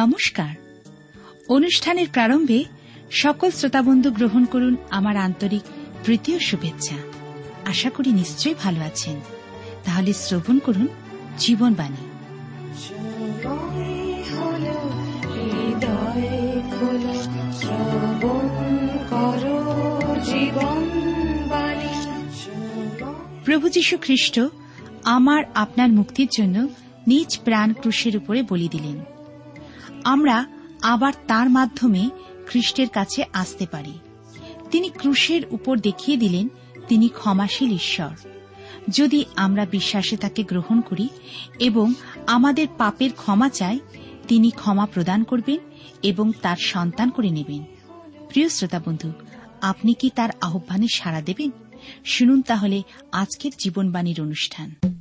নমস্কার। অনুষ্ঠানের প্রারম্ভে সকল শ্রোতাবন্ধু গ্রহণ করুন আমার আন্তরিক তৃতীয় শুভেচ্ছা। আশা করি নিশ্চয়ই ভালো আছেন। তাহলে শ্রবণ করুন জীবনবাণী। প্রভু যীশু খ্রিস্ট আমার আপনার মুক্তির জন্য নিজ প্রাণ ক্রুশের উপরে বলি দিলেন। আমরা আবার তার মাধ্যমে খ্রিস্টের কাছে আসতে পারি। তিনি ক্রুশের উপর দেখিয়ে দিলেন, তিনি ক্ষমাশীল ঈশ্বর। যদি আমরা বিশ্বাসে তাকে গ্রহণ করি এবং আমাদের পাপের ক্ষমা চাই, তিনি ক্ষমা প্রদান করবেন এবং তার সন্তান করে নেবেন। প্রিয় শ্রোতা বন্ধু, আপনি কি তার আহ্বানে সাড়া দেবেন? শুনুন তাহলে আজকের জীবনবাণীর অনুষ্ঠান।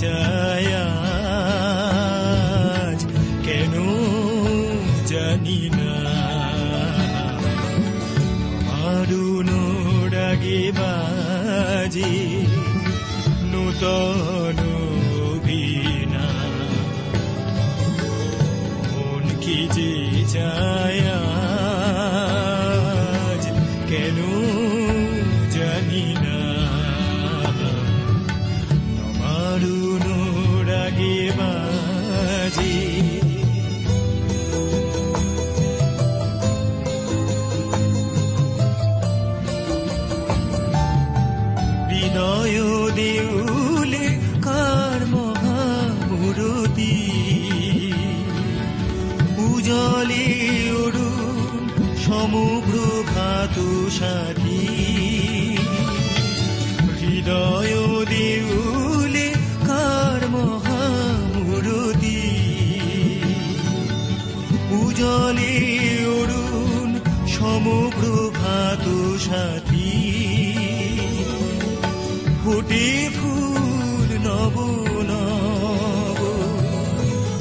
চায়। কেন জানি না। মারুনোড়াগে বাজি নূতন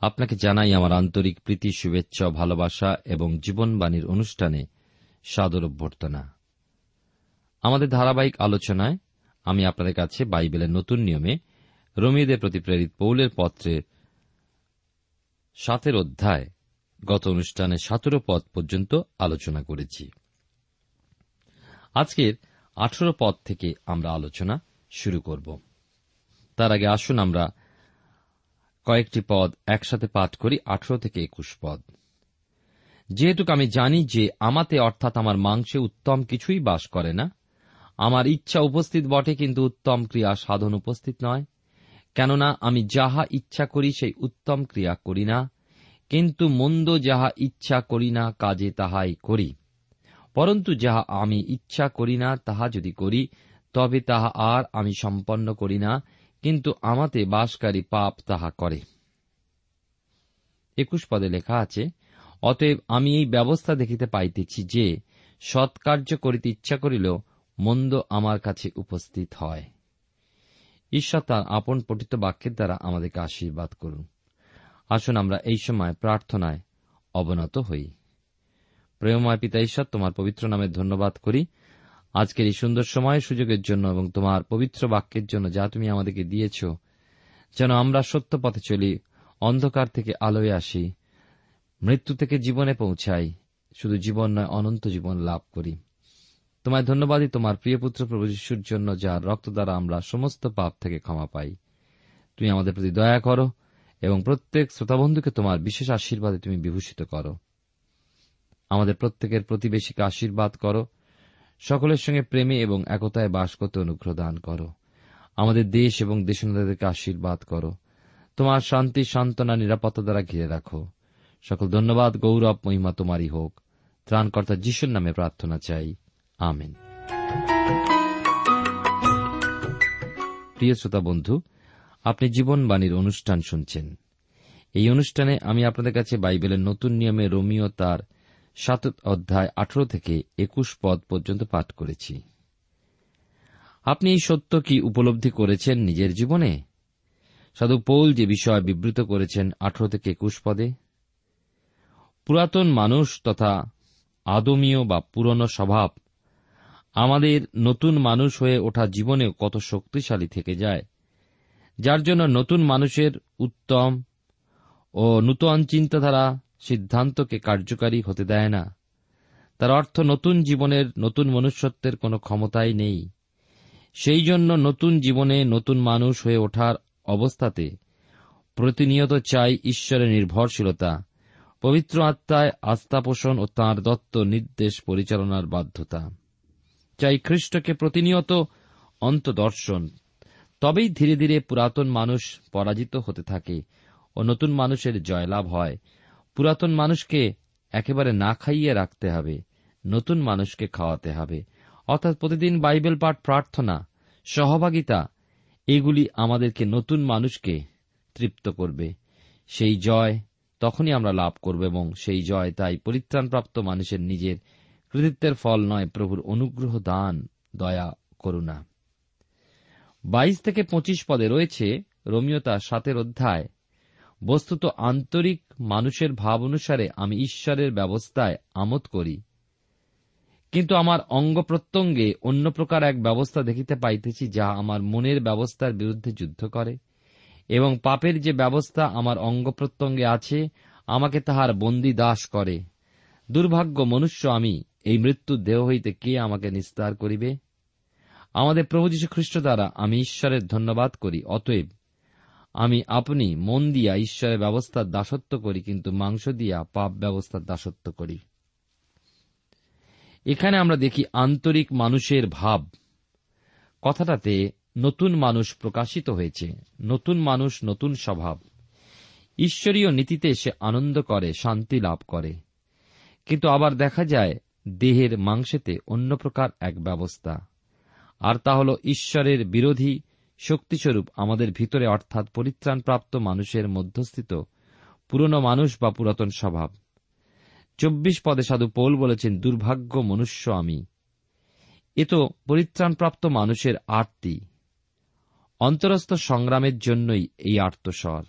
আপনাকে জানাই আমার আন্তরিক প্রীতি, শুভেচ্ছা, ভালোবাসা এবং জীবনবাণীর অনুষ্ঠানে সাদর অভ্যর্থনা। আমাদের ধারাবাহিক আলোচনায় আমি আপনাদের কাছে বাইবেলের নতুন নিয়মে রোমিওদের প্রতি প্রেরিত পৌলের পত্রের সাতের অধ্যায় গত অনুষ্ঠানে সতেরো পদ পর্যন্ত আলোচনা করেছি। আজকের আঠেরো পদ থেকে আমরা আলোচনা শুরু করব। তার আগে আসুন আমরা কয়েকটি পদ একসাথে পাঠ করি, আঠারো থেকে একুশ পদ। যেহেতু আমি জানি যে আমাতে অর্থাৎ আমার মাংসে উত্তম কিছুই বাস করে না, আমার ইচ্ছা উপস্থিত বটে কিন্তু উত্তম ক্রিয়া সাধন উপস্থিত নয়। কেননা আমি যাহা ইচ্ছা করি সেই উত্তম ক্রিয়া করি না, কিন্তু মন্দ যাহা ইচ্ছা করি না কাজে তাহাই করি। পরন্তু যাহা আমি ইচ্ছা করি না তাহা যদি করি, তবে তাহা আর আমি সম্পন্ন করি না কিন্তু আমাতে বাসকারী পাপ তাহা করে। একুশ পদে লেখা আছে, অতএব আমি এই ব্যবস্থা দেখিতে পাইতেছি যে, সৎকার্য করিতে ইচ্ছা করিলেও মন্দ আমার কাছে উপস্থিত হয়। ঈশ্বর তার আপন পঠিত বাক্যের দ্বারা আমাদেরকে আশীর্বাদ করুন। আসুন আমরা এই সময় প্রার্থনায় অবনত হই। প্রেমময় পিতা ঈশ্বর, তোমার পবিত্র নামে ধন্যবাদ করি। আজকের এই সুন্দর সময় সুযোগের জন্য এবং তোমার পবিত্র বাক্যের জন্য যা তুমি আমাদেরকে দিয়েছ, যেন আমরা সত্য পথে চলি, অন্ধকার থেকে আলোয় আসি, মৃত্যু থেকে জীবনে পৌঁছাই, শুধু জীবন নয়, অনন্ত জীবন লাভ করি। তোমায় ধন্যবাদই তোমার প্রিয় পুত্র প্রভু যিশুর জন্য, যার রক্ত দ্বারা আমরা সমস্ত পাপ থেকে ক্ষমা পাই। তুমি আমাদের প্রতি দয়া করো এবং প্রত্যেক শ্রোতাবন্ধুকে তোমার বিশেষ আশীর্বাদে তুমি বিভূষিত করো। আমাদের প্রত্যেকের প্রতিবেশীকে আশীর্বাদ করো সকলের সঙ্গে প্রেমে এবং একতায় বাস করতে অনুগ্রহ দান করো। আমাদের দেশ এবং দেশনাদেরকে আশীর্বাদ করো। তোমার শান্তি, সান্ত্বনা, নিরাপত্তা দ্বারা ঘিরে রাখো। সকল ধন্যবাদ, গৌরব, মহিমা তোমারই হোক। ত্রাণকর্তা যিশুর নামে প্রার্থনা চাই। আমেন। প্রিয় শ্রোতা বন্ধু, আপনি জীবনবাণীর অনুষ্ঠান শুনছেন। এই অনুষ্ঠানে আমি আপনাদের কাছে বাইবেলের নতুন নিয়মে রোমিও তার সাত অধ্যায় আঠারো থেকে একুশ পদ পর্যন্ত পাঠ করেছি। আপনি এই সত্য কি উপলব্ধি করেছেন নিজের জীবনে? সাধু পৌল যে বিষয় বিবৃত করেছেন আঠারো থেকে একুশ পদে, পুরাতন মানুষ তথা আদমীয় বা পুরনো স্বভাব আমাদের নতুন মানুষ হয়ে ওঠা জীবনেও কত শক্তিশালী থেকে যায়, যার জন্য নতুন মানুষের উত্তম ও নূতন চিন্তাধারা সিদ্ধান্তকে কার্যকারী হতে দেয় না। তার অর্থ নতুন জীবনের নতুন মনুষ্যত্বের কোনো ক্ষমতাই নেই। সেই জন্য নতুন জীবনে নতুন মানুষ হয়ে ওঠার অবস্থাতে প্রতিনিয়ত চাই ঈশ্বরের নির্ভরশীলতা, পবিত্র আত্মায় আস্থা পোষণ ও তাঁর দত্ত নির্দেশ পরিচালনার বাধ্যতা। চাই খ্রিস্টকে প্রতিনিয়ত অন্তদর্শন, তবেই ধীরে ধীরে পুরাতন মানুষ পরাজিত হতে থাকে ও নতুন মানুষের জয়লাভ হয়। পুরাতন মানুষকে একেবারে না খাইয়ে রাখতে হবে, নতুন মানুষকে খাওয়াতে হবে। অর্থাৎ প্রতিদিন বাইবেল পাঠ, প্রার্থনা, সহভাগিতা, এগুলি আমাদেরকে নতুন মানুষকে তৃপ্ত করবে। সেই জয় তখনই আমরা লাভ করব এবং সেই জয় তাই পরিত্রাণপ্রাপ্ত মানুষের নিজের কৃতিত্বের ফল নয়, প্রভুর অনুগ্রহ, দান, দয়া, করুণা। বাইশ থেকে পঁচিশ পদে রয়েছে রোমিওতা সাতের অধ্যায়। বস্তুত আন্তরিক মানুষের ভাব অনুসারে আমি ঈশ্বরের ব্যবস্থায় আমোদ করি। কিন্তু আমার অঙ্গ প্রত্যঙ্গে অন্য প্রকার এক ব্যবস্থা দেখিতে পাইতেছি যা আমার মনের ব্যবস্থার বিরুদ্ধে যুদ্ধ করে এবং পাপের যে ব্যবস্থা আমার অঙ্গ প্রত্যঙ্গে আছে, আমাকে তাহার বন্দী দাস করে। দুর্ভাগ্য মনুষ্য আমি, এই মৃত্যুর দেহ হইতে কে আমাকে নিস্তার করিবে? আমাদের প্রভু যীশু খ্রিস্ট দ্বারা আমি ঈশ্বরের ধন্যবাদ করি, অতএব আমি আপনি মন দিয়া ঈশ্বরের ব্যবস্থার দাসত্ব করি, কিন্তু মাংস দিয়া পাপ ব্যবস্থার দাসত্ব করি। এখানে আমরা দেখি আন্তরিক মানুষের ভাব। কথাটাতে নতুন মানুষ প্রকাশিত হয়েছে, নতুন মানুষ, নতুন স্বভাব। ঈশ্বরীয় নীতিতে সে আনন্দ করে, শান্তি লাভ করে। কিন্তু আবার দেখা যায়, দেহের মাংসেতে অন্য প্রকার এক ব্যবস্থা। আর তা হল ঈশ্বরের বিরোধী শক্তিস্বরূপ আমাদের ভিতরে অর্থাৎ পরিত্রাণপ্রাপ্ত মানুষের মধ্যস্থিত পুরনো মানুষ বা পুরাতন স্বভাব। চব্বিশ পদে সাধু পৌল বলেছেন, দুর্ভাগ্য মনুষ্য আমি। এ তো পরিত্রাণপ্রাপ্ত মানুষের আরতি। অন্তরস্থ সংগ্রামের জন্যই এই আর্তস্বর।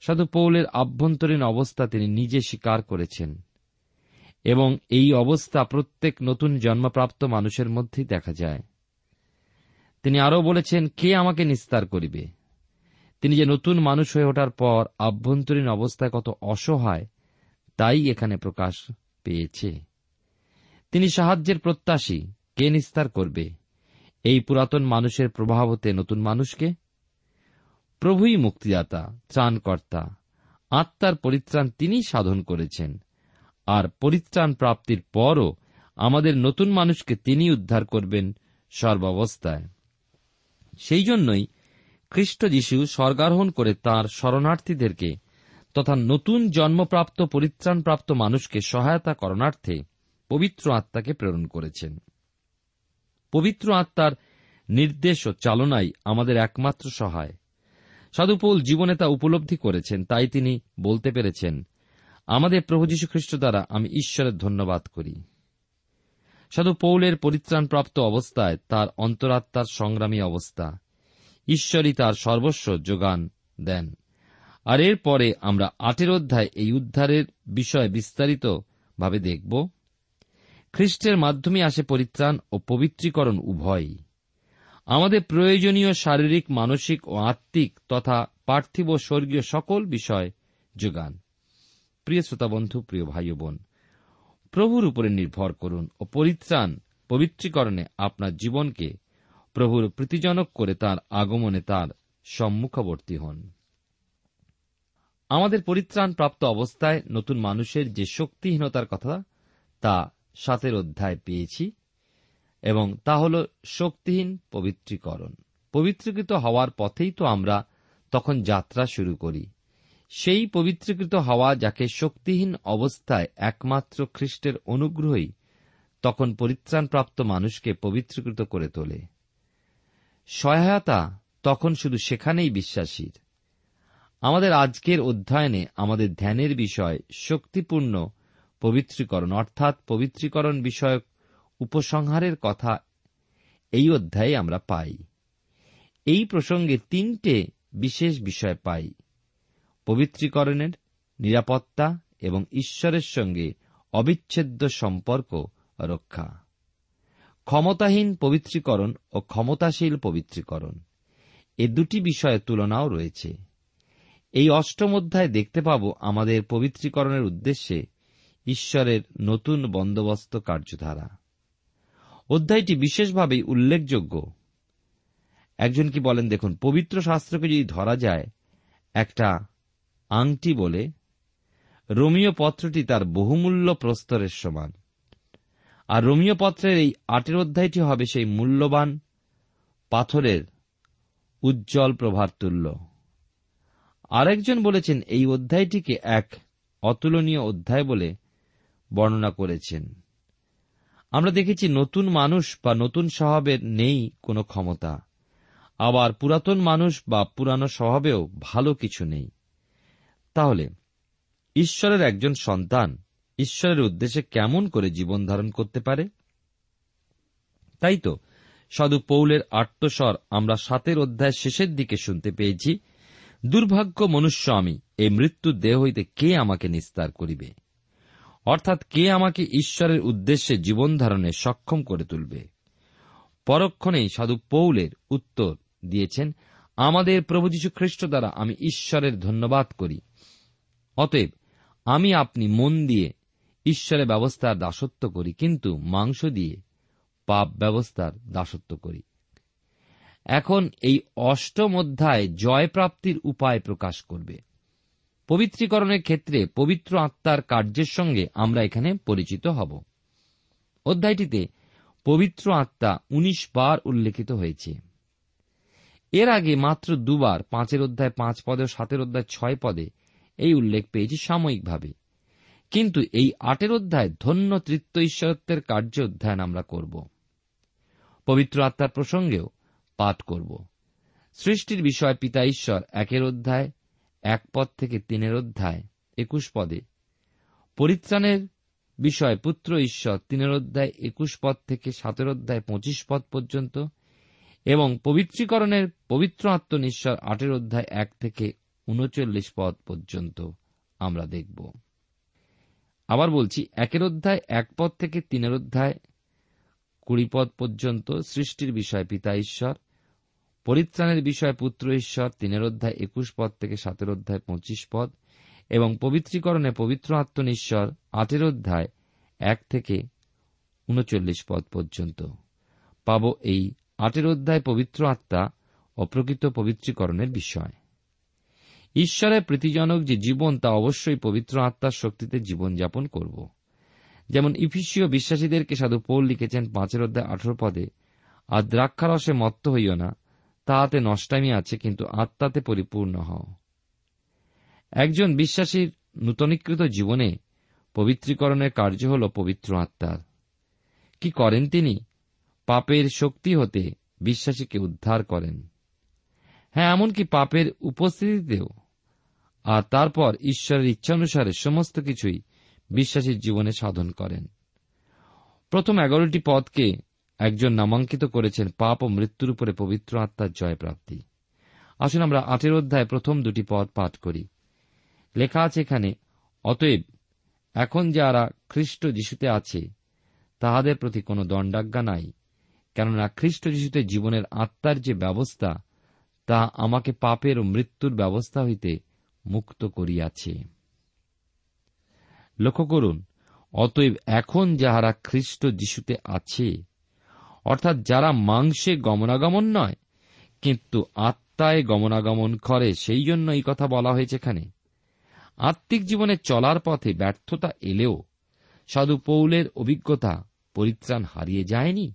সাধু পৌলের আভ্যন্তরীণ অবস্থা তিনি নিজে স্বীকার করেছেন, এবং এই অবস্থা প্রত্যেক নতুন জন্মপ্রাপ্ত মানুষের মধ্যেই দেখা যায়। তিনি আরও বলেছেন, কে আমাকে নিস্তার করিবে? তিনি যে নতুন মানুষ হয়ে ওঠার পর আভ্যন্তরীণ অবস্থায় কত অসহায়, তাই এখানে প্রকাশ পেয়েছে। তিনি সাহায্যের প্রত্যাশী, কে নিস্তার করবে? এই পুরাতন মানুষের প্রভাব হতে নতুন মানুষকে? প্রভুই মুক্তিদাতা, ত্রাণকর্তা। আত্মার পরিত্রাণ তিনি সাধন করেছেন। আর পরিত্রাণ প্রাপ্তির পরও আমাদের নতুন মানুষকে তিনি উদ্ধার করবেন সর্বাবস্থায়। সেই জন্যই খ্রিস্ট যীশু স্বর্গারোহণ করে তাঁর শরণার্থীদেরকে তথা নতুন জন্মপ্রাপ্ত, পরিত্রাণপ্রাপ্ত মানুষকে সহায়তা করণার্থে পবিত্র আত্মাকে প্রেরণ করেছেন। পবিত্র আত্মার নির্দেশ ও চালনাই আমাদের একমাত্র সহায়। সাধুপৌল জীবনে তা উপলব্ধি করেছেন, তাই তিনি বলতে পেরেছেন, আমাদের প্রভু যীশু খ্রিস্ট দ্বারা আমি ঈশ্বরের ধন্যবাদ করি। সাধু পৌলের পরিত্রাণপ্রাপ্ত অবস্থায় তার অন্তরাত্মার সংগ্রামী অবস্থা। ঈশ্বরই তার সর্বস্ব যোগান দেন। আর এর পরে আমরা আটের অধ্যায় এই উদ্ধারের বিষয়ে বিস্তারিত ভাবে দেখব। খ্রিস্টের মাধ্যমে আসে পরিত্রাণ ও পবিত্রীকরণ উভয়ই। আমাদের প্রয়োজনীয় শারীরিক, মানসিক ও আত্মিক তথা পার্থিব স্বর্গীয় সকল বিষয় যোগান। প্রিয় শ্রোতা বন্ধু, প্রিয় ভাই বোন প্রভুর উপরে নির্ভর করুন ও পরিত্রাণ পবিত্রীকরণে আপনার জীবনকে প্রভুর প্রীতিজনক করে তার আগমনে তার সম্মুখবর্তী হন। আমাদের পরিত্রাণ প্রাপ্ত অবস্থায় নতুন মানুষের যে শক্তিহীনতার কথা তা সাতের অধ্যায় পেয়েছি এবং তা হল শক্তিহীন পবিত্রীকরণ। পবিত্রকৃত হওয়ার পথেই তো আমরা তখন যাত্রা শুরু করি। সেই পবিত্রকৃত হওয়া যাকে শক্তিহীন অবস্থায় একমাত্র খ্রিস্টের অনুগ্রহই তখন পরিত্রাণপ্রাপ্ত মানুষকে পবিত্রকৃত করে তোলে। সহায়তা তখন শুধু সেখানেই বিশ্বাসীর। আমাদের আজকের অধ্যয়নে আমাদের ধ্যানের বিষয় শক্তিপূর্ণ পবিত্রীকরণ, অর্থাৎ পবিত্রীকরণ বিষয়ক উপসংহারের কথা এই অধ্যায়ে আমরা পাই। এই প্রসঙ্গে তিনটে বিশেষ বিষয় পাই। পবিত্রীকরণের নিরাপত্তা এবং ঈশ্বরের সঙ্গে অবিচ্ছেদ্য সম্পর্ক রক্ষা। ক্ষমতাহীন পবিত্রীকরণ ও ক্ষমতাশীল পবিত্রীকরণ, এ দুটি বিষয়ের তুলনাও রয়েছে। এই অষ্টম অধ্যায় দেখতে পাব আমাদের পবিত্রীকরণের উদ্দেশ্যে ঈশ্বরের নতুন বন্দোবস্ত কার্যধারা। অধ্যায়টি বিশেষভাবেই উল্লেখযোগ্য। একজন কি বলেন, দেখুন, পবিত্র শাস্ত্রকে যদি ধরা যায়, একটা আংটি বলে রোমিও পত্রটি তার বহুমূল্য প্রস্তরের সমান। আর রোমিও পত্রের এই আটের অধ্যায়টি হবে সেই মূল্যবান পাথরের উজ্জ্বল প্রভার তুল্য। আরেকজন বলেছেন, এই অধ্যায়টিকে এক অতুলনীয় অধ্যায় বলে বর্ণনা করেছেন। আমরা দেখেছি, নতুন মানুষ বা নতুন স্বভাবের নেই কোনো ক্ষমতা। আবার পুরাতন মানুষ বা পুরানো স্বভাবেও ভালো কিছু নেই। তাহলে, ঈশ্বরের একজন সন্তান ঈশ্বরের উদ্দেশ্যে কেমন করে জীবন ধারণ করতে পারে? তাই তো, সাধু পৌলের আত্মস্বর আমরা সাতের অধ্যায় শেষের দিকে শুনতে পেয়েছি, দুর্ভাগ্য মনুষ্য আমি এই মৃত্যুর দেহ হইতে কে আমাকে নিস্তার করিবে? অর্থাৎ কে আমাকে ঈশ্বরের উদ্দেশ্যে জীবন ধারণে সক্ষম করে তুলবে? পরক্ষণেই সাধু পৌলের উত্তর দিয়েছেন, আমাদের প্রভু যীশু খ্রিস্ট দ্বারা আমি ঈশ্বরের ধন্যবাদ করি। অতএব আমি আপনি মন দিয়ে ঈশ্বরের ব্যবস্থার দাসত্ব করি, কিন্তু মাংস দিয়ে পাপ ব্যবস্থার দাসত্ব করি। এখন এই অষ্টম অধ্যায় জয়প্রাপ্তির উপায় প্রকাশ করবে। পবিত্রীকরণের ক্ষেত্রে পবিত্র আত্মার কার্যের সঙ্গে আমরা এখানে পরিচিত হব। অধ্যায়টিতে পবিত্র আত্মা উনিশ বার উল্লেখিত হয়েছে। এর আগে মাত্র দুবার, পাঁচের অধ্যায় পাঁচ পদে ও সাতের অধ্যায় ছয় পদে এই উল্লেখ পেয়েছি সাময়িকভাবে। কিন্তু এই আটের অধ্যায় ধন্য তৃত্ব ঈশ্বরত্বের কার্য অধ্যয়ন আমরা করব। পবিত্র আত্মার প্রসঙ্গেও পাঠ করব। সৃষ্টির বিষয় পিতা ঈশ্বর একের অধ্যায়, এক পদ থেকে তিনের অধ্যায়, একুশ পদে। পরিত্রাণের বিষয় পুত্র ঈশ্বর তিনের অধ্যায়, একুশ পদ থেকে সাতের অধ্যায়, পঁচিশ পদ পর্যন্ত এবং পবিত্রীকরণের পবিত্র আত্মনিশ্বর আটের অধ্যায়, এক থেকে উনচল্লিশ পদ পর্যন্ত আমরা দেখব। আবার বলছি, একের অধ্যায়, এক পদ থেকে তিনের অধ্যায়, কুড়ি পদ পর্যন্ত সৃষ্টির বিষয় পিতা ঈশ্বর, পরিত্রাণের বিষয় পুত্র ঈশ্বর, তিনের অধ্যায়, একুশ পদ থেকে সাতের অধ্যায়, পঁচিশ পদ, এবং পবিত্রীকরণে পবিত্র আত্মন ঈশ্বর, আটের অধ্যায়, এক থেকে উনচল্লিশ পদ পর্যন্ত। পাব এই আটের অধ্যায় পবিত্র আত্মা অপ্রকৃত পবিত্রীকরণের বিষয়। ঈশ্বরের প্রীতিজনক যে জীবন, তা অবশ্যই পবিত্র আত্মার শক্তিতে জীবনযাপন করব। যেমন ইফিসীয় বিশ্বাসীদেরকে সাধু পৌল লিখেছেন পাঁচের অধ্যায় আঠেরো পদে, আর দ্রাক্ষারসে মত্ত হইও না, তাহাতে নষ্টামি আছে, কিন্তু আত্মাতে পরিপূর্ণ হও। একজন বিশ্বাসীর নূতনীকৃত জীবনে পবিত্রীকরণের কার্য হল পবিত্র আত্মার। কি করেন তিনি? পাপের শক্তি হতে বিশ্বাসীকে উদ্ধার করেন। হ্যাঁ এমনকি পাপের উপস্থিতিতেও আর তারপর ঈশ্বরের ইচ্ছানুসারে সমস্ত কিছুই বিশ্বাসীর জীবনে সাধন করেন। প্রথম এগারোটি পদকে একজন নামাঙ্কিত করেছেন পাপ ও মৃত্যুর উপরে পবিত্র আত্মার জয়প্রাপ্তি। আসুন আমরা আটের অধ্যায় প্রথম দুটি পদ পাঠ করি। লেখা আছে এখানে, অতএব এখন যারা খ্রিস্ট যিশুতে আছে, তাহাদের প্রতি কোনো দণ্ডাজ্ঞা নাই, কেননা খ্রিস্ট যিশুতে জীবনের আত্মার যে ব্যবস্থা, তা আমাকে পাপের ও মৃত্যুর ব্যবস্থা হইতে মুক্ত করিয়াছে। লক্ষ্য করুন, অতএব এখন যাহারা খ্রিস্ট যিশুতে আছে, অর্থাৎ যারা মাংসে গমনাগমন নয়, কিন্তু আত্মায় গমনাগমন করে, সেই জন্য এই কথা বলা হয়েছে এখানে। আত্মিক জীবনে চলার পথে ব্যর্থতা এলেও সাধু পৌলের অভিজ্ঞতা পরিত্রাণ হারিয়ে যায়নি।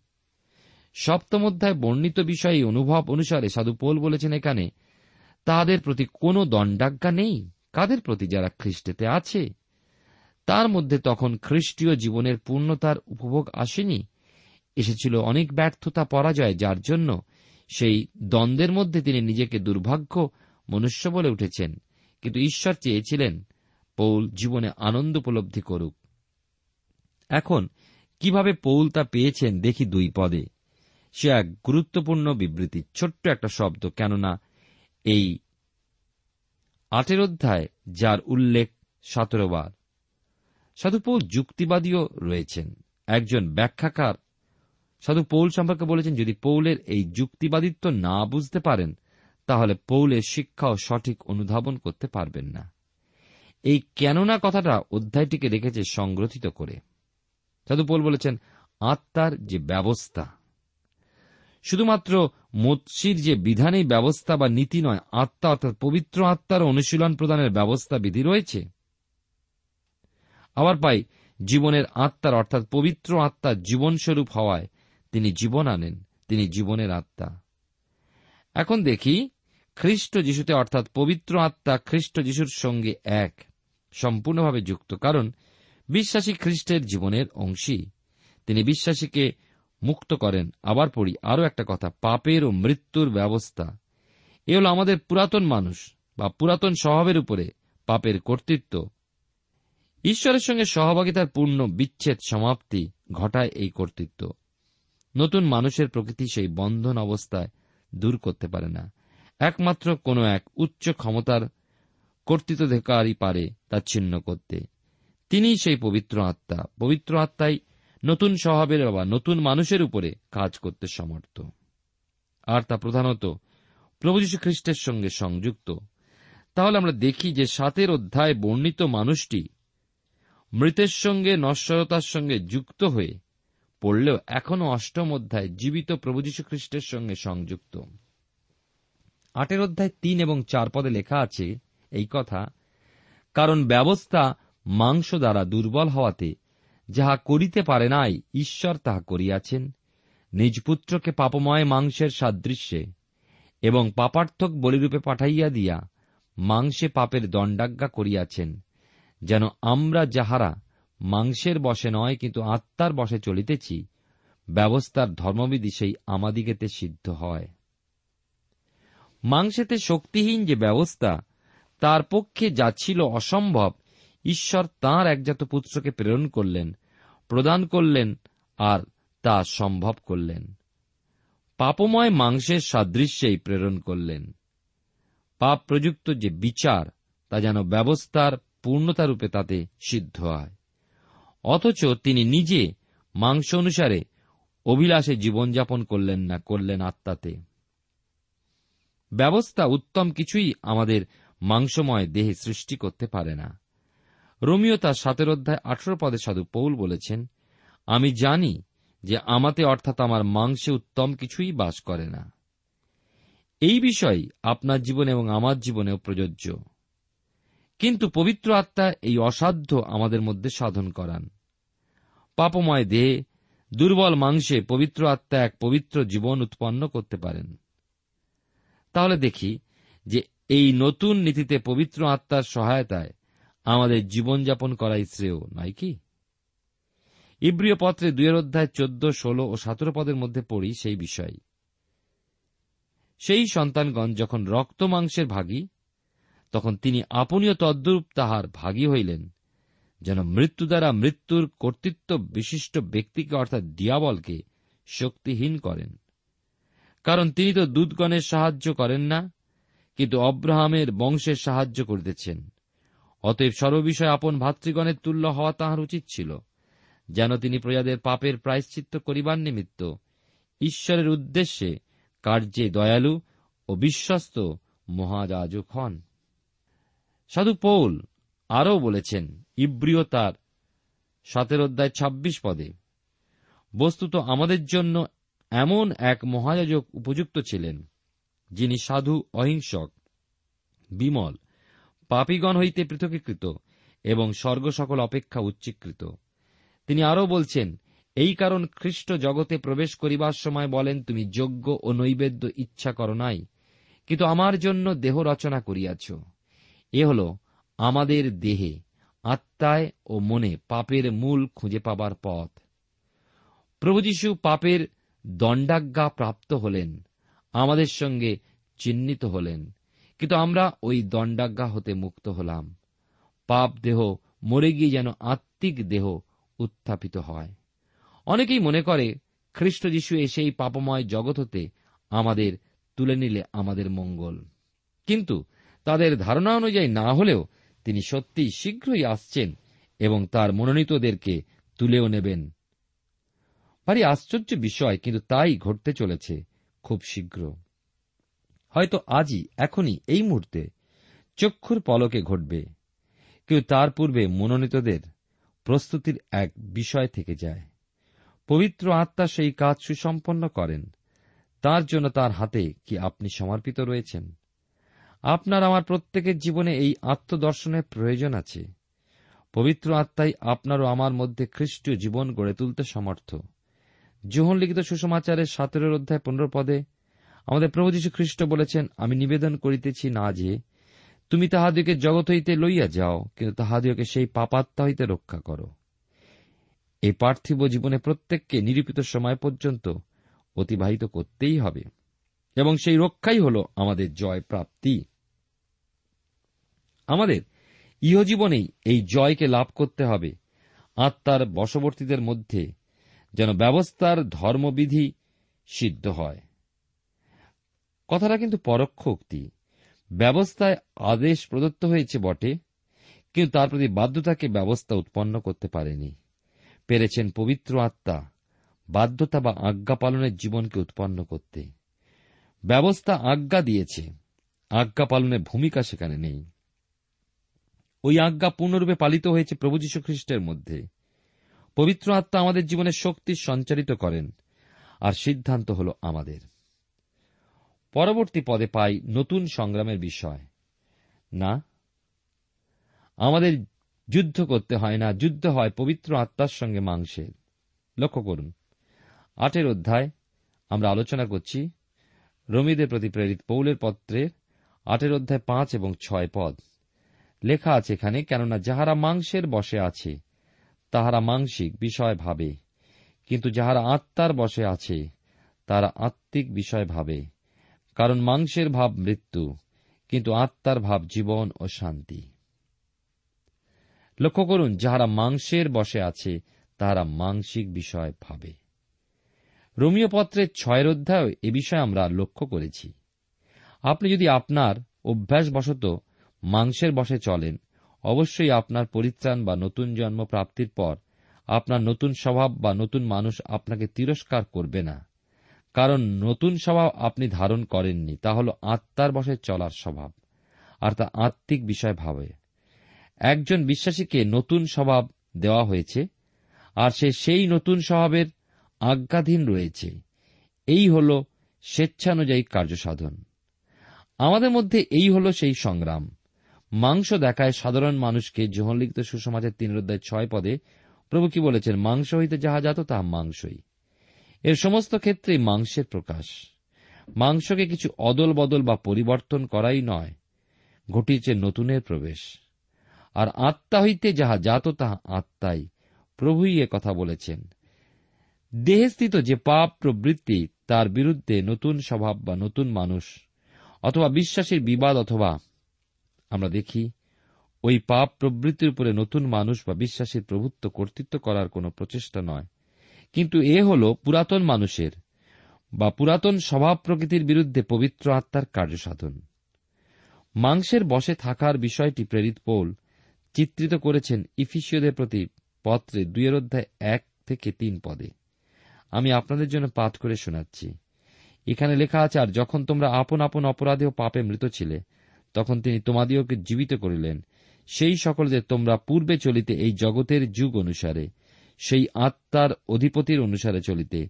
সপ্তম অধ্যায় বর্ণিত বিষয়ে অনুভব অনুসারে সাধু পৌল বলেছেন এখানে তাদের প্রতি কোনো দণ্ডাজ্ঞা নেই। কাদের প্রতি যারা খ্রিস্টেতে আছে? তার মধ্যে তখন খ্রিস্টীয় জীবনের পূর্ণতার উপভোগ আসেনি। এসেছিল অনেক ব্যর্থতা পরাজয়, যার জন্য সেই দ্বন্দ্বের মধ্যে তিনি নিজেকে দুর্ভাগ্য, মনুষ্য বলে উঠেছেন। কিন্তু ঈশ্বর চেয়েছিলেন পৌল জীবনে আনন্দ উপলব্ধি করুক। এখন, কীভাবে পৌল তা পেয়েছেন দেখি দুই পদে। সে এক গুরুত্বপূর্ণ বিবৃতি, ছোট্ট একটা শব্দ, কেননা এই আটের অধ্যায়, যার উল্লেখ সতেরো বার। সাধু পৌল যুক্তিবাদীও রয়েছেন। একজন ব্যাখ্যাকার। সাধু পৌল সম্পর্কে বলেছেন, যদি পৌলের এই যুক্তিবাদিত্ব না বুঝতে পারেন, তাহলে পৌলের শিক্ষাও সঠিক অনুধাবন করতে পারবেন না। এই কেননা কথাটা অধ্যায়টিকে রেখেছে সংগ্রথিত করে। সাধু পৌল বলেছেন, আত্মার যে ব্যবস্থা, শুধুমাত্র মৎসির যে বিধানেই ব্যবস্থা বা নীতি নয়, আত্মা অর্থাৎ পবিত্র আত্মার অনুশীলন প্রদানের ব্যবস্থা বিধি রয়েছে। আবার পাই, জীবনের আত্মার অর্থাৎ পবিত্র আত্মার জীবনস্বরূপ হওয়ায় তিনি জীবন আনেন, তিনি জীবনের আত্মা। এখন দেখি, খ্রিস্ট যিশুতে অর্থাৎ পবিত্র আত্মা খ্রিস্ট যিশুর সঙ্গে এক, সম্পূর্ণভাবে যুক্ত। কারণ, বিশ্বাসী খ্রিস্টের জীবনের অংশী। তিনি বিশ্বাসীকে মুক্ত করেন। আবার পড়ি, আরও একটা কথা, পাপের ও মৃত্যুর ব্যবস্থা। এ হল আমাদের পুরাতন মানুষ, বা পুরাতন স্বভাবের উপরে পাপের কর্তৃত্ব। ঈশ্বরের সঙ্গে সহভাগিতার পূর্ণ বিচ্ছেদ সমাপ্তি ঘটায় এই কর্তৃত্ব। নতুন মানুষের প্রকৃতি সেই বন্ধন অবস্থায় দূর করতে পারে না। একমাত্র কোনো এক উচ্চ ক্ষমতার কর্তৃত্বাধিকারী পারে তা ছিন্ন করতে। তিনিই সেই পবিত্র আত্মা। পবিত্র আত্মাই নতুন স্বভাবের বা নতুন মানুষের উপরে কাজ করতে সমর্থ। আর তা প্রধানত প্রভু যীশু খ্রিস্টের সঙ্গে সংযুক্ত। তাহলে আমরা দেখি যে সাতের অধ্যায় বর্ণিত মানুষটি মৃতের সঙ্গে, নশ্বরতার সঙ্গে যুক্ত হয়ে পড়লেও এখনও অষ্টম অধ্যায় জীবিত প্রভু যীশু খ্রিস্টের সঙ্গে সংযুক্ত। আটের অধ্যায় তিন এবং চার পদে লেখা আছে এই কথা, কারণ ব্যবস্থা মাংস দ্বারা দুর্বল হওয়াতে যাহা করিতে পারে নাই, ঈশ্বর তাহা করিয়াছেন। নিজ পুত্রকে পাপময় মাংসের সাদৃশ্যে এবং পাপার্থক বলিরূপে পাঠাইয়া দিয়া মাংসে পাপের দণ্ডাজ্ঞা করিয়াছেন, যেন আমরা যাহারা মাংসের বসে নয়, কিন্তু আত্মার বসে চলিতেছি, ব্যবস্থার ধর্মবিধি সেই আমাদিগেতে সিদ্ধ হয়। মাংসেতে শক্তিহীন যে ব্যবস্থা, তার পক্ষে যা ছিল অসম্ভব ঈশ্বর তাঁর একজাত পুত্রকে প্রেরণ করলেন, প্রদান করলেন আর তা সম্ভব করলেন। পাপময় মাংসের সাদৃশ্যেই প্রেরণ করলেন। পাপ প্রযুক্ত যে বিচার, তা যেন ব্যবস্থার পূর্ণতারূপে তাতে সিদ্ধ হয়। অথচ তিনি নিজে মাংস অনুসারে অভিলাষে জীবনযাপন করলেন না করলেন আত্মাতে। ব্যবস্থা উত্তম কিছুই আমাদের মাংসময় দেহে সৃষ্টি করতে পারে না। রোমিও তার সাতের অধ্যায় আঠেরো পদে সাধু পৌল বলেছেন, আমি জানি যে আমাতে অর্থাৎ আমার মাংসে উত্তম কিছুই বাস করে না। এই বিষয় আপনার জীবনে এবং আমার জীবনেও প্রযোজ্য। কিন্তু পবিত্র আত্মা এই অসাধ্য আমাদের মধ্যে সাধন করান। পাপময় দেহে দুর্বল মাংসে পবিত্র আত্মা এক পবিত্র জীবন উৎপন্ন করতে পারেন। তাহলে দেখি যে এই নতুন নীতিতে পবিত্র আত্মার সহায়তায় আমাদের জীবনযাপন করাই শ্রেয়, নয় কি? ইব্রিয় পত্রে দুয়ের অধ্যায় চোদ্দ, ষোলো ও সতেরো পদের মধ্যে পড়ি সেই বিষয়। সেই সন্তানগণ যখন রক্ত মাংসের ভাগী, তখন তিনি আপনীয় তদ্রূপ তাহার ভাগী হইলেন, যেন মৃত্যু দ্বারা মৃত্যুর কর্তৃত্ব বিশিষ্ট ব্যক্তিকে, অর্থাৎ দিয়াবলকে, শক্তিহীন করেন। কারণ তিনি তো দূতগণের সাহায্য করেন না, কিন্তু অব্রাহামের বংশের সাহায্য করিতেছেন। অতএব সর্ববিষয়ে আপন ভাতৃগণের তুল্য হওয়া তাহার উচিত ছিল। যেন তিনি প্রজাদের পাপের প্রায়শ্চিত্ত করিবার নিমিত্ত ঈশ্বরের উদ্দেশ্যে কার্যে দয়ালু ও বিশ্বস্ত মহাযাজক হন। সাধু পৌল আরও বলেছেন, ইব্রিয় তার সাতের অধ্যায় ছাব্বিশ পদে, বস্তুত আমাদের জন্য এমন এক মহাযাজক উপযুক্ত ছিলেন যিনি সাধু, অহিংসক, বিমল পাপীগণ হইতে পৃথকীকৃত এবং স্বর্গ সকল অপেক্ষা উচ্চীকৃত। তিনি আরও বলছেন, এই কারণ খ্রিস্ট জগতে প্রবেশ করিবার সময় বলেন, তুমি যোগ্য ও নৈবেদ্য ইচ্ছা করো নাই, কিন্তু আমার জন্য দেহ রচনা করিয়াছ। এ হল আমাদের দেহে, আত্মায় ও মনে পাপের মূল খুঁজে পাবার পথ। প্রভু যীশু পাপের দণ্ডাজ্ঞা প্রাপ্ত হলেন, আমাদের সঙ্গে চিহ্নিত হলেন। কিন্তু আমরা ওই দণ্ডাজ্ঞা হতে মুক্ত হলাম। পাপ দেহ মরে গিয়ে যেন আত্মিক দেহ উত্থাপিত হয়। অনেকেই মনে করে, খ্রিস্ট যিশু এসে এই পাপময় জগৎ হতে আমাদের তুলে নিলে আমাদের মঙ্গল। কিন্তু তাদের ধারণা অনুযায়ী না হলেও তিনি সত্যিই শীঘ্রই আসছেন এবং তার মনোনীতদেরকে তুলেও নেবেন। ভারী আশ্চর্য বিষয়, কিন্তু তাই ঘটতে চলেছে খুব শীঘ্র। হয়তো আজই, এখনই, এই মুহূর্তে চক্ষুর পলকে ঘটবে। কেউ তার পূর্বে মনোনীতদের প্রস্তুতির এক বিষয় থেকে যায়। পবিত্র আত্মা সেই কাজ সুসম্পন্ন করেন। তার জন্য তার হাতে কি আপনি সমর্পিত রয়েছেন? আপনার আমার প্রত্যেকের জীবনে এই আত্মদর্শনের প্রয়োজন আছে। পবিত্র আত্মাই আপনার ও আমার মধ্যে খ্রিস্টীয় জীবন গড়ে তুলতে সমর্থ। জোহন লিখিত সুসমাচারের সতেরোর অধ্যায় পনেরো পদে আমাদের প্রভু যীশু খ্রিস্ট বলেছেন, আমি নিবেদন করিতেছি না যে, তুমি তাহাদিওকে জগৎ হইতে লইয়া যাও, কিন্তু তাহাদিওকে সেই পাপাত্মা হইতে রক্ষা করো। এই পার্থিব জীবনে প্রত্যেককে নিরূপিত সময় পর্যন্ত অতিবাহিত করতেই হবে, এবং সেই রক্ষাই হল আমাদের জয় প্রাপ্তি। আমাদের ইহজীবনেই এই জয়কে লাভ করতে হবে, আত্মার বশবর্তীদের মধ্যে যেন ব্যবস্থার ধর্মবিধি সিদ্ধ হয়। কথাটা কিন্তু পরোক্ষ উক্তি। ব্যবস্থায় আদেশ প্রদত্ত হয়েছে বটে, কিন্তু তার প্রতি বাধ্যতাকে ব্যবস্থা উৎপন্ন করতে পারেনি। পেরেছেন পবিত্র আত্মা, বাধ্যতা বা আজ্ঞা পালনের জীবনকে উৎপন্ন করতে। ব্যবস্থা আজ্ঞা দিয়েছে, আজ্ঞা পালনের ভূমিকা সেখানে নেই। ওই আজ্ঞা পূর্ণরূপে পালিত হয়েছে প্রভু যীশু খ্রিস্টের মধ্যে। পবিত্র আত্মা আমাদের জীবনে শক্তি সঞ্চারিত করেন, আর সিদ্ধান্ত হল আমাদের। পরবর্তী পদে পাই নতুন সংগ্রামের বিষয়। না, আমাদের যুদ্ধ করতে হয় না, যুদ্ধ হয় পবিত্র আত্মার সঙ্গে মাংসের। লক্ষ্য করুন, আটের অধ্যায় আমরা আলোচনা করছি রমিদের প্রতি প্রেরিত পৌলের পত্রের আটের অধ্যায় পাঁচ এবং ছয় পদ। লেখা আছে এখানে, কেননা যাহারা মাংসের বসে আছে, তাহারা মাংসিক বিষয় ভাবে। কিন্তু যাহারা আত্মার বসে আছে, তারা আত্মিক বিষয় ভাবে। কারণ মাংসের ভাব মৃত্যু, কিন্তু আত্মার ভাব জীবন ও শান্তি। লক্ষ্য করুন, যাহারা মাংসের বসে আছে, তাহারা মাংসিক বিষয় ভাবে। রোমিও পত্রের ছয়ের অধ্যায় এ বিষয়ে আমরা লক্ষ্য করেছি। আপনি যদি আপনার অভ্যাসবশত মাংসের বসে চলেন, অবশ্যই আপনার পরিত্রাণ বা নতুন জন্ম প্রাপ্তির পর আপনার নতুন স্বভাব বা নতুন মানুষ আপনাকে তিরস্কার করবে না। কারণ নতুন স্বভাব আপনি ধারণ করেননি, তা হল আত্মার বসে চলার স্বভাব, আর তা আত্মিক বিষয় ভাবে। একজন বিশ্বাসীকে নতুন স্বভাব দেওয়া হয়েছে, আর সে সেই নতুন স্বভাবের আজ্ঞাধীন রয়েছে। এই হল স্বেচ্ছানুযায়ী কার্যসাধন। আমাদের মধ্যে এই হল সেই সংগ্রাম। মাংস দেখায় সাধারণ মানুষকে লিখিত সুসমাজের তিন ছয় পদে প্রভু কি বলেছেন? মাংস হইতে যাহা যাত, তাহা মাংসই। এর সমস্ত ক্ষেত্রেই মাংসের প্রকাশ। মাংসকে কিছু অদল বদল বা পরিবর্তন করাই নয়, ঘটিয়েছে নতুনের প্রবেশ। আর আত্মা হইতে যাহা জাত তাহা আত্মাই। প্রভুই এ কথা বলেছেন। দেহস্থিত যে পাপ প্রবৃত্তি, তার বিরুদ্ধে নতুন স্বভাব বা নতুন মানুষ অথবা বিশ্বাসের বিবাদ অথবা, আমরা দেখি, ওই পাপ প্রবৃত্তির উপরে নতুন মানুষ বা বিশ্বাসের প্রভুত্ব কর্তৃত্ব করার কোন প্রচেষ্টা নয়। কিন্তু এ হল পুরাতন মানুষের বা পুরাতন স্বভাব প্রকৃতির বিরুদ্ধে পবিত্র আত্মার কার্যসাধন। মাংসের বসে থাকার বিষয়টি প্রেরিত পৌল চিত্রিত করেছেন ইফিসীয়দের প্রতি পত্রে দুইয়ের অধ্যায় এক থেকে তিন পদে। আমি আপনাদের জন্য পাঠ করে শোনাচ্ছি। এখানে লেখা আছে, আর যখন তোমরা আপন আপন অপরাধে ও পাপে মৃত ছিলে, তখন তিনি তোমাদিওকে জীবিত করিলেন। সেই সকলদের তোমরা পূর্বে চলিতে এই জগতের যুগ অনুসারে সেই আত্মার অধিপতির অনুসারে চলিতে।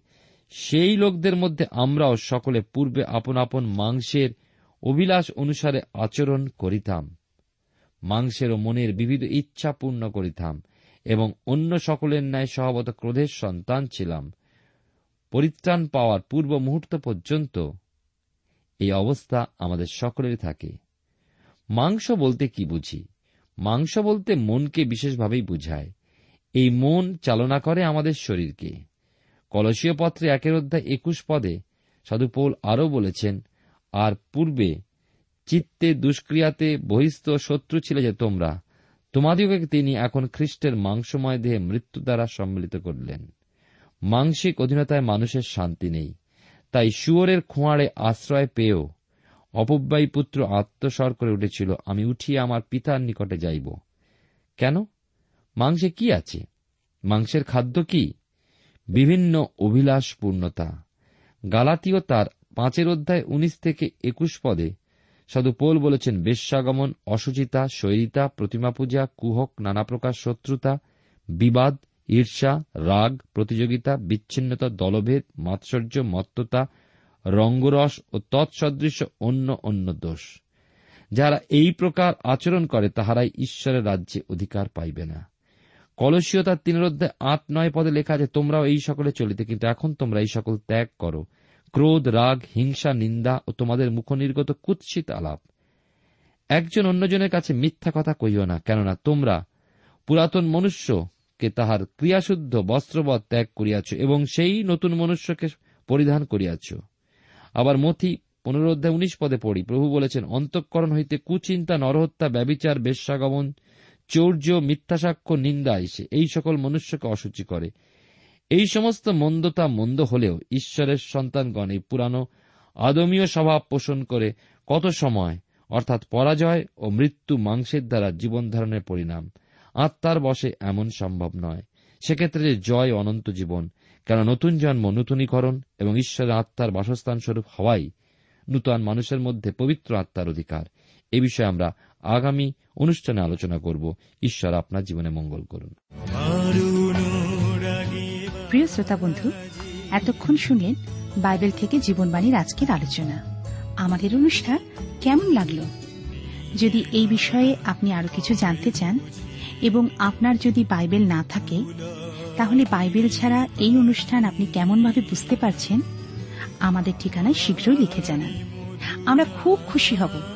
সেই লোকদের মধ্যে আমরাও সকলে পূর্বে আপন আপন মাংসের অভিলাষ অনুসারে আচরণ করিতাম। মাংসের ও মনের বিবিধ ইচ্ছা পূর্ণ করিতাম এবং অন্য সকলের ন্যায় স্বভাবত ক্রোধের সন্তান ছিলাম। পরিত্রাণ পাওয়ার পূর্ব মুহূর্ত পর্যন্ত এই অবস্থা আমাদের সকলেরই থাকে। মাংস বলতে কি বুঝি? মাংস বলতে মনকে বিশেষভাবেই বুঝায়। এই মন চালনা করে আমাদের শরীরকে। কলসীয় পত্রে একের অধ্যায় একুশ পদে সাধুপৌল আরও বলেছেন, আর পূর্বে চিত্তে দুষ্ক্রিয়াতে বহিস্থ শত্রু ছিলে যে তোমরা, তোমাদিগকে তিনি এখন খ্রিস্টের মাংসময় দেহে মৃত্যু দ্বারা সম্মিলিত করলেন। মাংসিক অধীনতায় মানুষের শান্তি নেই, তাই শুয়োরের খোঁয়াড়ে আশ্রয় পেয়েও অপব্যয়ী পুত্র আত্মস্বর করে উঠেছিল, আমি উঠিয়ে আমার পিতার নিকটে যাইব। কেন? মাংসে কি আছে? মাংসের খাদ্য কি? বিভিন্ন অভিলাষপূর্ণতা। গালাতীয় তার পাঁচের অধ্যায় উনিশ থেকে একুশ পদে সাধু পোল বলেছেন, বেশ্যাগমন অসুচিতা শৈরিতা, প্রতিমা পূজা, কুহক, নানা প্রকার শত্রুতা, বিবাদ, ঈর্ষা, রাগ, প্রতিযোগিতা, বিচ্ছিন্নতা, দলভেদ, মাৎসর্য, মত্ততা, রঙ্গরস ও তৎসদৃশ অন্য অন্য দোষ। যারা এই প্রকার আচরণ করে, তাহারাই ঈশ্বরের রাজ্যে অধিকার পাইবে না। কলসীয় তার তিনের আট নয় পদে লেখা আছে, তোমরাও এই সকলে চলিতে, কিন্তু এখন তোমরা এই সকল ত্যাগ করো। ক্রোধ, রাগ, হিংসা, নিন্দা ও তোমাদের মুখনির্গত কুৎসিত আলাপ। একজন অন্যজনের কাছে মিথ্যা কথা কইও না, কেননা তোমরা পুরাতন মনুষ্যকে তাহার ক্রিয়াশুদ্ধ বস্ত্রবধ ত্যাগ করিয়াছ এবং সেই নতুন মনুষ্যকে পরিধান করিয়াছ। আবার মথি পনেরো উনিশ পদে পড়ি, প্রভু বলেছেন, অন্তঃকরণ হইতে কুচিন্তা, নরহত্যা ব্যবিচার বেশ্যাগমন চৌর্য মিথ্যাসাক্ষ্য নিন্দা এসে এই সকল মনুষ্যকে অসুচি করে। এই সমস্ত মন্দতা মন্দ হলেও ঈশ্বরের সন্তানগণ এই পুরানো আদমীয় স্বভাব পোষণ করে কত সময়, অর্থাৎ পরাজয় ও মৃত্যু মাংসের দ্বারা জীবন ধারণের পরিণাম। আত্মার বসে এমন সম্ভব নয়। সেক্ষেত্রে যে জয় অনন্ত জীবন, কেন নতুন জন্ম, নতুনীকরণ এবং ঈশ্বরের আত্মার বাসস্থান স্বরূপ হওয়াই নূতন মানুষের মধ্যে পবিত্র আত্মার অধিকার। এ বিষয়ে আমরা আগামী অনুষ্ঠানে আলোচনা করব। ঈশ্বর আপনার জীবনে মঙ্গল করুন। প্রিয় শ্রোতা বন্ধু, এতক্ষণ শুনলেন বাইবেল থেকে জীবনবাণীর আজকের আলোচনা। আমাদের অনুষ্ঠান কেমন লাগল? যদি এই বিষয়ে আপনি আরও কিছু জানতে চান এবং আপনার যদি বাইবেল না থাকে, তাহলে বাইবেল ছাড়া এই অনুষ্ঠান আপনি কেমনভাবে বুঝতে পারছেন, আমাদের ঠিকানায় শীঘ্রই লিখে জানান। আমরা খুব খুশি হব।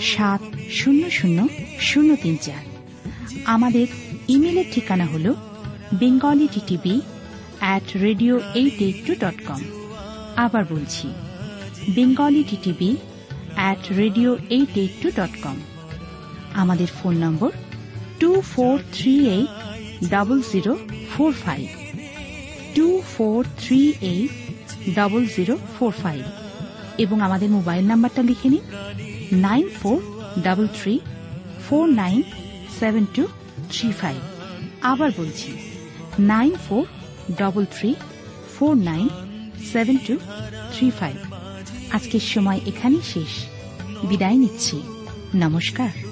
সাত শূন্য শূন্য শূন্য তিন চার। আমাদের ইমেলের ঠিকানা হল Bengali TTV at radio eight eight two dot com আবার বলছি Bengali TTV at radio eight eight two dot com আমাদের phone number two four three eight double zero four five two four three eight double zero four five এবং আমাদের mobile নাম্বারটা লিখে নিন। Nine four double three four nine seven two three five. আবার বলছি, nine four double three four nine seven two three five. আজকের সময় এখানেই শেষ। বিদায় নিচ্ছি। নমস্কার।